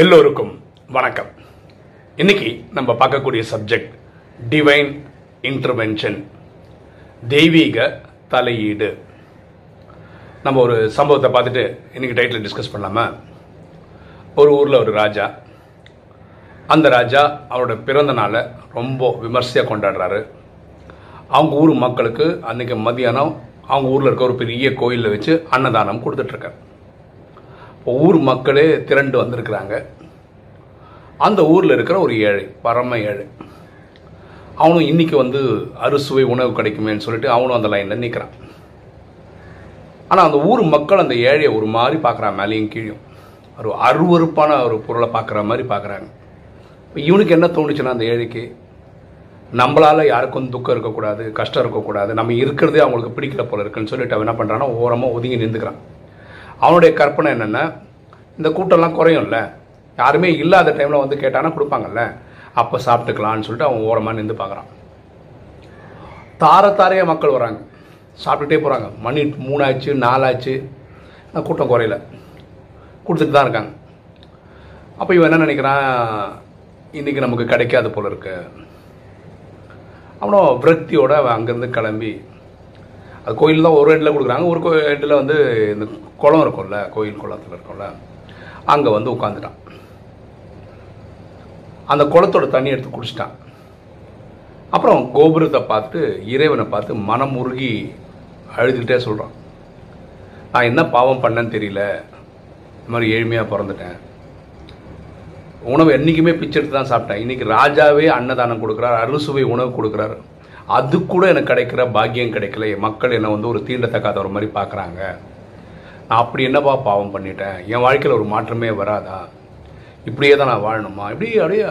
எல்லோருக்கும் வணக்கம். இன்னைக்கு நம்ம பார்க்கக்கூடிய சப்ஜெக்ட் டிவைன் இன்டர்வென்ஷன் தெய்வீக தலையீடு. நம்ம ஒரு சம்பவத்தை பார்த்துட்டு இன்னைக்கு டைட்டில் டிஸ்கஸ் பண்ணலாமா? ஒரு ஊரில் ஒரு ராஜா அந்த ராஜா அவரோட பிறந்த நாளை ரொம்ப விமர்சையாக கொண்டாடுறாரு. அவங்க ஊர் மக்களுக்கு அன்னைக்கு மதியானம் அவங்க ஊரில் இருக்க ஒரு பெரிய கோயிலில் வச்சு அன்னதானம் கொடுத்துட்ருக்காரு ஊர் மக்களே திரண்டு வந்திருக்கிறாங்க. அந்த ஊரில் இருக்கிற ஒரு ஏழை பரம ஏழை. அவனும் இன்றைக்கி வந்து அறுசுவை உணவு கிடைக்குமேன்னு சொல்லிட்டு அவனும் அந்த லைனில் நிற்கிறான் ஆனால் அந்த ஊர் மக்கள் அந்த ஏழையை ஒரு மாதிரி பார்க்குறான் மேலேயும் கீழும். ஒரு அருவருப்பான ஒரு பொருளை பார்க்குற மாதிரி பார்க்குறாங்க. இப்போ இவனுக்கு என்ன தோணுச்சுன்னா அந்த ஏழைக்கு? நம்மளால் யாருக்கும் துக்கம் இருக்கக்கூடாது கஷ்டம் இருக்கக்கூடாது. நம்ம இருக்கிறதே அவங்களுக்கு பிடிக்கல போல இருக்குன்னு சொல்லிட்டு அவன் என்ன பண்ணுறான்னா ஓரமாக ஒதுங்கி நின்றுக்கிறான் அவனுடைய கற்பனை என்னென்னா இந்த கூட்டம்லாம் குறையும்ல. யாருமே இல்லாத டைமில் வந்து கேட்டானா கொடுப்பாங்கல்ல. அப்போ சாப்பிட்டுக்கலான்னு சொல்லிட்டு அவன் ஓரமாக நின்று பார்க்குறான் தார தாரையாக மக்கள் வராங்க. சாப்பிட்டுட்டே போகிறாங்க மணி மூணாச்சு நாலாச்சு. கூட்டம் குறையல. கொடுத்துட்டு தான் இருக்காங்க. அப்போ இவன் என்ன நினைக்கிறான்? இன்றைக்கி நமக்கு கிடைக்காது போல இருக்கு. அவனும் விரக்தியோடு அவன் அங்கேருந்து கிளம்பி அது கோயில் தான் ஒரு இடத்துல கொடுக்குறாங்க. ஒரு கோ இடத்துல வந்து இந்த குளம் இருக்கும்ல கோயில் குளத்தில் இருக்கும்ல அங்கே வந்து உட்காந்துட்டான் அந்த குளத்தோட தண்ணி எடுத்து குடிச்சிட்டான். அப்புறம் கோபுரத்தை பார்த்து இறைவனை பார்த்து மனம் உருகி அழுதுகிட்டே சொல்கிறான் நான் என்ன பாவம் பண்ணேன்னு தெரியல. இந்த மாதிரி ஏழ்மையாக பிறந்துட்டேன். உணவு என்றைக்குமே பிச்சை எடுத்து தான் சாப்பிட்டேன். இன்னைக்கு ராஜாவே அன்னதானம் கொடுக்குறார் அறுசுவை உணவு கொடுக்குறாரு. அது கூட எனக்கு கிடைக்கிற பாக்கியம் கிடைக்கல. மக்கள் என்னை வந்து ஒரு தீண்டத்தக்காத ஒரு மாதிரி பார்க்குறாங்க. நான் அப்படி என்னப்பா பாவம் பண்ணிட்டேன்? என் வாழ்க்கையில் ஒரு மாற்றமே வராதா? இப்படியே தான் நான் வாழணுமா? இப்படி அப்படியே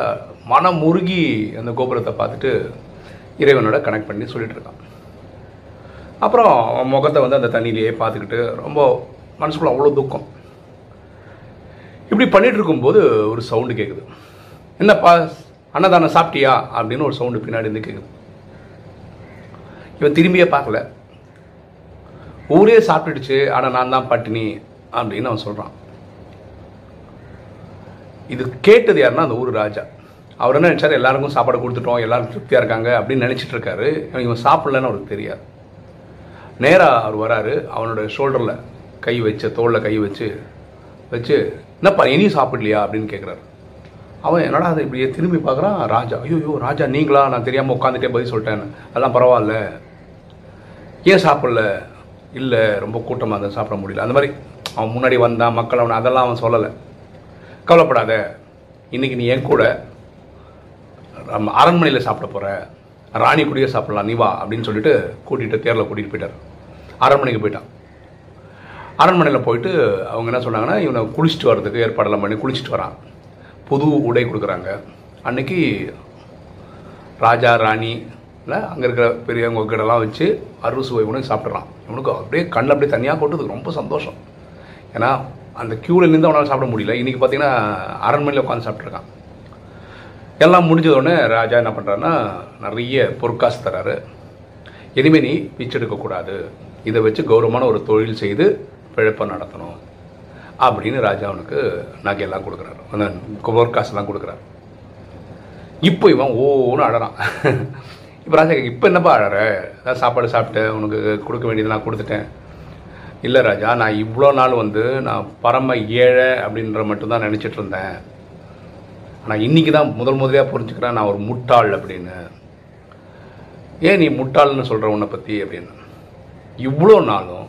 மனம் முருகி அந்த கோபுரத்தை பார்த்துட்டு இறைவனோட கனெக்ட் பண்ணி சொல்லிட்டு இருக்கான். அப்புறம் அவன் முகத்தை வந்து அந்த தண்ணியிலேயே பார்த்துக்கிட்டு ரொம்ப மனசுக்குள்ள அவ்வளோ துக்கம். இப்படி பண்ணிட்டு இருக்கும்போது ஒரு சவுண்டு கேட்குது என்னப்பா அன்னதானம் சாப்பிட்டியா? அப்படின்னு ஒரு சவுண்டு பின்னாடி இருந்து கேட்குது இவன் திரும்பியே பார்க்கல. ஊரே சாப்பிட்டுடுச்சு ஆனால் நான் தான் பட்டினி அப்படின்னு அவன் சொல்கிறான் இது கேட்டது யாருன்னா அந்த ஊர் ராஜா. அவர் என்ன நினச்சார்? எல்லாருக்கும் சாப்பாடு கொடுத்துட்டோம் எல்லாரும் திருப்தியாக இருக்காங்க அப்படின்னு நினச்சிட்டு இருக்காரு. இவன் சாப்பிட்லன்னு அவருக்கு தெரியாது. நேராக அவர் வராரு அவனோட ஷோல்டரில் கை வச்சு தோளில் கை வச்சு வச்சு என்னப்பா இனியும் சாப்பிடலையா? அப்படின்னு கேட்குறாரு அவன் என்னடா அதை இப்படியே திரும்பி பார்க்குறான்? ராஜா. ஐயோ ராஜா நீங்களா? நான் தெரியாமல் உட்காந்துட்டே பதில் சொல்லிட்டேன் அதெல்லாம் பரவாயில்ல. ஏன் சாப்பிடல? இல்லை ரொம்ப கூட்டமாக இருந்தால் சாப்பிட முடியல. அந்த மாதிரி அவன் முன்னாடி வந்தான் மக்கள் அவனை அதெல்லாம் அவன் சொல்லலை. கவலைப்படாத. இன்னைக்கு நீ என் கூட அரண்மனையில் சாப்பிட போகிற ராணி கூடயே சாப்பிடலாம் நீ வா அப்படின்னு சொல்லிட்டு கூட்டிகிட்டு தேரில் கூட்டிகிட்டு போயிட்டார். அரண்மனைக்கு போயிட்டான். அரண்மனையில் போயிட்டு அவங்க என்ன சொன்னாங்கன்னா இவனை குளிச்சுட்டு வர்றதுக்கு ஏற்பாடெல்லாம் பண்ணி குளிச்சுட்டு வரான். புது உடை கொடுக்குறாங்க. அன்னைக்கு ராஜா ராணி இல்லை அங்கே இருக்கிற பெரியவங்க கிட்டலாம் வச்சு அறுசுவை உணவு சாப்பிட்றான் இவனுக்கு அப்படியே கண்ணில் அப்படியே தனியாக கொட்டுது. ரொம்ப சந்தோஷம். ஏன்னா அந்த க்யூவில் நின்று அவனால் சாப்பிட முடியல. இன்றைக்கி பார்த்தீங்கன்னா அரண்மனையில் உட்காந்து சாப்பிட்ருக்கான் எல்லாம் முடிஞ்ச உடனே ராஜா என்ன பண்ணுறாருன்னா நிறைய பொற்காசு தராரு. இனிமேல் நீ பிச்செடுக்கக்கூடாது இதை வச்சு கௌரவமான ஒரு தொழில் செய்து பிழைப்பை நடத்தணும். அப்படின்னு ராஜா அவனுக்கு நகையெல்லாம் கொடுக்குறாரு. அந்த பொற்காசுலாம் கொடுக்குறாரு. இப்போ இவன் ஓன்னு அழறான் இப்போ ராஜா இப்போ என்னப்பா அழற? ஏதாவது சாப்பாடு சாப்பிட்டேன் உனக்கு கொடுக்க வேண்டியது நான் கொடுத்துட்டேன். இல்லை ராஜா நான் இவ்வளோ நாள் வந்து நான் பரம ஏழை அப்படின்ற மட்டும்தான் நினச்சிட்டு இருந்தேன். ஆனால் இன்றைக்கி தான் முதல் முதலியாக புரிஞ்சுக்கிறேன் நான் ஒரு முட்டாள் அப்படின்னு. ஏன் நீ முட்டாள்னு சொல்கிற உன்னை பற்றி அப்படின்னு. இவ்வளோ நாளும்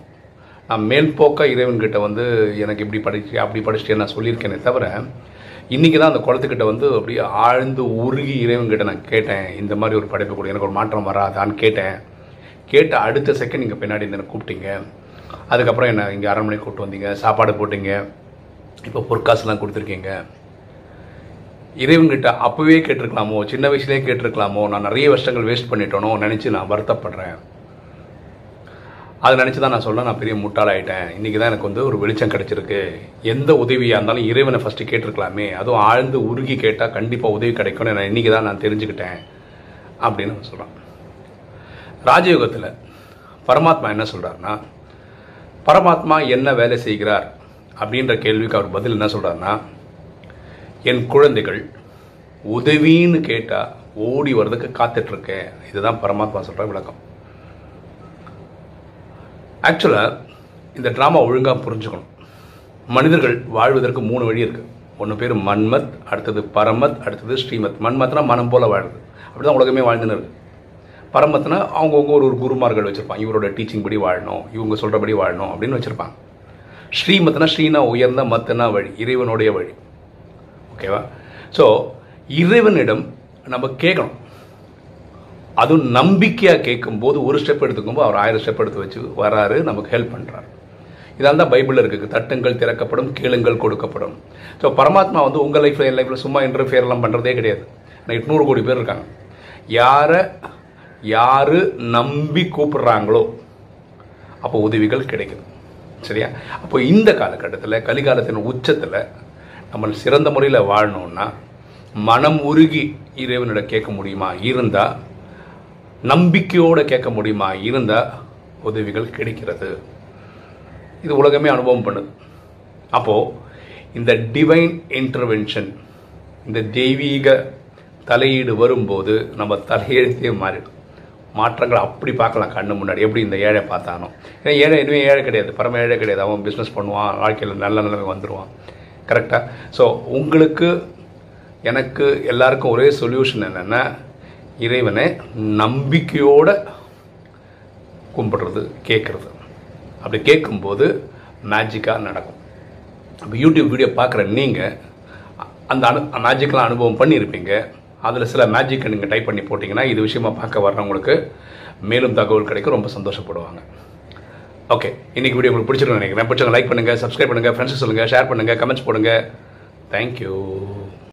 நான் மேல்போக்க இறைவன்கிட்ட வந்து எனக்கு இப்படி படிச்சு அப்படி படிச்சுட்டு நான் சொல்லியிருக்கேனே தவிர இன்றைக்கி தான் அந்த குளத்துக்கிட்ட வந்து அப்படியே ஆழ்ந்து உருகி இறைவன்கிட்ட நான் கேட்டேன். இந்த மாதிரி ஒரு படைப்பு கூட. எனக்கு ஒரு மாற்றம் வராதான்னு கேட்டேன். கேட்ட அடுத்த செகண்ட் நீங்கள் பின்னாடி இந்த கூப்பிட்டீங்க. அதுக்கப்புறம் என்னை இங்கே அரண்மனை கூப்பிட்டு வந்தீங்க சாப்பாடு போட்டீங்க இப்போ பொற்காசுலாம் கொடுத்துருக்கீங்க. இறைவன்கிட்ட அப்போவே கேட்டிருக்கலாமோ சின்ன வயசுலேயே கேட்டிருக்கலாமோ நான் நிறைய வருஷங்கள் வேஸ்ட் பண்ணிட்டோனோ நினச்சி நான் வருத்தப்படுறேன். அதை நினச்சி தான் நான் சொல்ல நான் பெரிய முட்டாளாயிட்டேன் இன்றைக்கி தான் எனக்கு வந்து ஒரு வெளிச்சம் கிடச்சிருக்கு. எந்த உதவியாக இருந்தாலும் இறைவனை ஃபஸ்ட்டு கேட்டிருக்கலாமே. அதுவும் ஆழ்ந்து உருகி கேட்டால் கண்டிப்பாக உதவி கிடைக்கும்னு நான் இன்றைக்கி தான் நான் தெரிஞ்சுக்கிட்டேன் அப்படின்னு சொல்கிறான் ராஜயோகத்தில் பரமாத்மா என்ன சொல்கிறாருன்னா பரமாத்மா என்ன வேலை செய்கிறார்? அப்படின்ற கேள்விக்கு அவர் பதில் என்ன சொல்கிறாருன்னா என் குழந்தைகள் உதவின்னு கேட்டால் ஓடி வர்றதுக்கு காத்துட்ருக்கேன் இதுதான் பரமாத்மா சொல்கிற விளக்கம். ஆக்சுவலாக இந்த ட்ராமா ஒழுங்காக புரிஞ்சுக்கணும். மனிதர்கள் வாழ்வதற்கு மூணு வழி இருக்குது ஒன்று பேர் மன்மத் அடுத்தது பரமத் அடுத்தது ஸ்ரீமத். மன்மத்னா மனம் போல் வாழுது அப்படி தான் உலகமே வாழ்ந்துன்னு இருக்குது பரமத்னா அவங்கவுங்க ஒரு ஒரு குருமார்கள் வச்சுருப்பாங்க. இவரோட டீச்சிங் படி வாழணும் இவங்க சொல்கிறபடி வாழணும் அப்படின்னு வச்சுருப்பாங்க. ஸ்ரீமத்னா ஸ்ரீனா உயர்ந்த மத்தனா வழி இறைவனுடைய வழி. ஓகேவா ஸோ இறைவனிடம் நம்ம கேட்கணும். அதுவும் நம்பிக்கையாக கேட்கும்போது ஒரு ஸ்டெப் எடுத்துக்கும்போது அவர் ஆயிரம் ஸ்டெப் எடுத்து வச்சு வராரு நமக்கு ஹெல்ப் பண்ணுறாரு இதான் தான் பைபிளில் இருக்குது. தட்டுங்கள் திறக்கப்படும் கேளுங்கள் கொடுக்கப்படும். ஸோ பரமாத்மா வந்து உங்கள் லைஃப்பில் என் லைஃப்பில் சும்மா இன்டர்ஃபியர்லாம் பண்ணுறதே கிடையாது. நான் எட்நூறு கோடி பேர் இருக்காங்க. யாரை யார் நம்பி கூப்பிடுறாங்களோ அப்போ உதவிகள் கிடைக்குது. சரியா? அப்போ இந்த காலகட்டத்தில் கலிகாலத்தின் உச்சத்தில் நம்ம சிறந்த முறையில் வாழணும்னா மனம் உருகி இறைவனிடம் கேட்க முடியுமா? இருந்தால் நம்பிக்கையோடு கேட்க முடியுமா? இருந்தால் உதவிகள் கிடைக்கிறது. இது உலகமே அனுபவம் பண்ணுது. அப்போது இந்த டிவைன் இன்டர்வென்ஷன் இந்த தெய்வீக தலையீடு வரும்போது நம்ம தலையெழுத்தே மாறிடும். மாற்றங்களை அப்படி பார்க்கலாம் கண்ணு முன்னாடி. எப்படி இந்த ஏழை பார்த்தானோ. ஏன்னா ஏழை இனிமேல் ஏழை கிடையாது. பரம ஏழை கிடையாது. அவன் பிஸ்னஸ் பண்ணுவான். வாழ்க்கையில் நல்ல நிலைமை வந்துடுவான் கரெக்டாக ஸோ உங்களுக்கு எனக்கு எல்லாருக்கும் ஒரே சொல்யூஷன் என்னென்னா இறைவனை நம்பிக்கையோடு கும்பிடுறது கேட்குறது அப்படி கேட்கும்போது மேஜிக்காக நடக்கும். இப்போ யூடியூப் வீடியோ பார்க்குற நீங்கள் அந்த அனு மேஜிக்கெலாம் அனுபவம் பண்ணியிருப்பீங்க. அதில் சில மேஜிக்கை நீங்கள் டைப் பண்ணி போட்டிங்கன்னா இது விஷயமா பார்க்க வர்றவங்களுக்கு மேலும் தகவல் கிடைக்கும் ரொம்ப சந்தோஷப்படுவாங்க. ஓகே இன்றைக்கி வீடியோ உங்களுக்கு பிடிச்சிருக்கும் நினைக்கிறேன். பிடிச்சவங்க லைக் பண்ணுங்கள் சப்ஸ்கிரைப் பண்ணுங்கள் ஃப்ரெண்ட்ஸ் சொல்லுங்கள் ஷேர் பண்ணுங்கள் கமெண்ட்ஸ் போடுங்க. தேங்க்யூ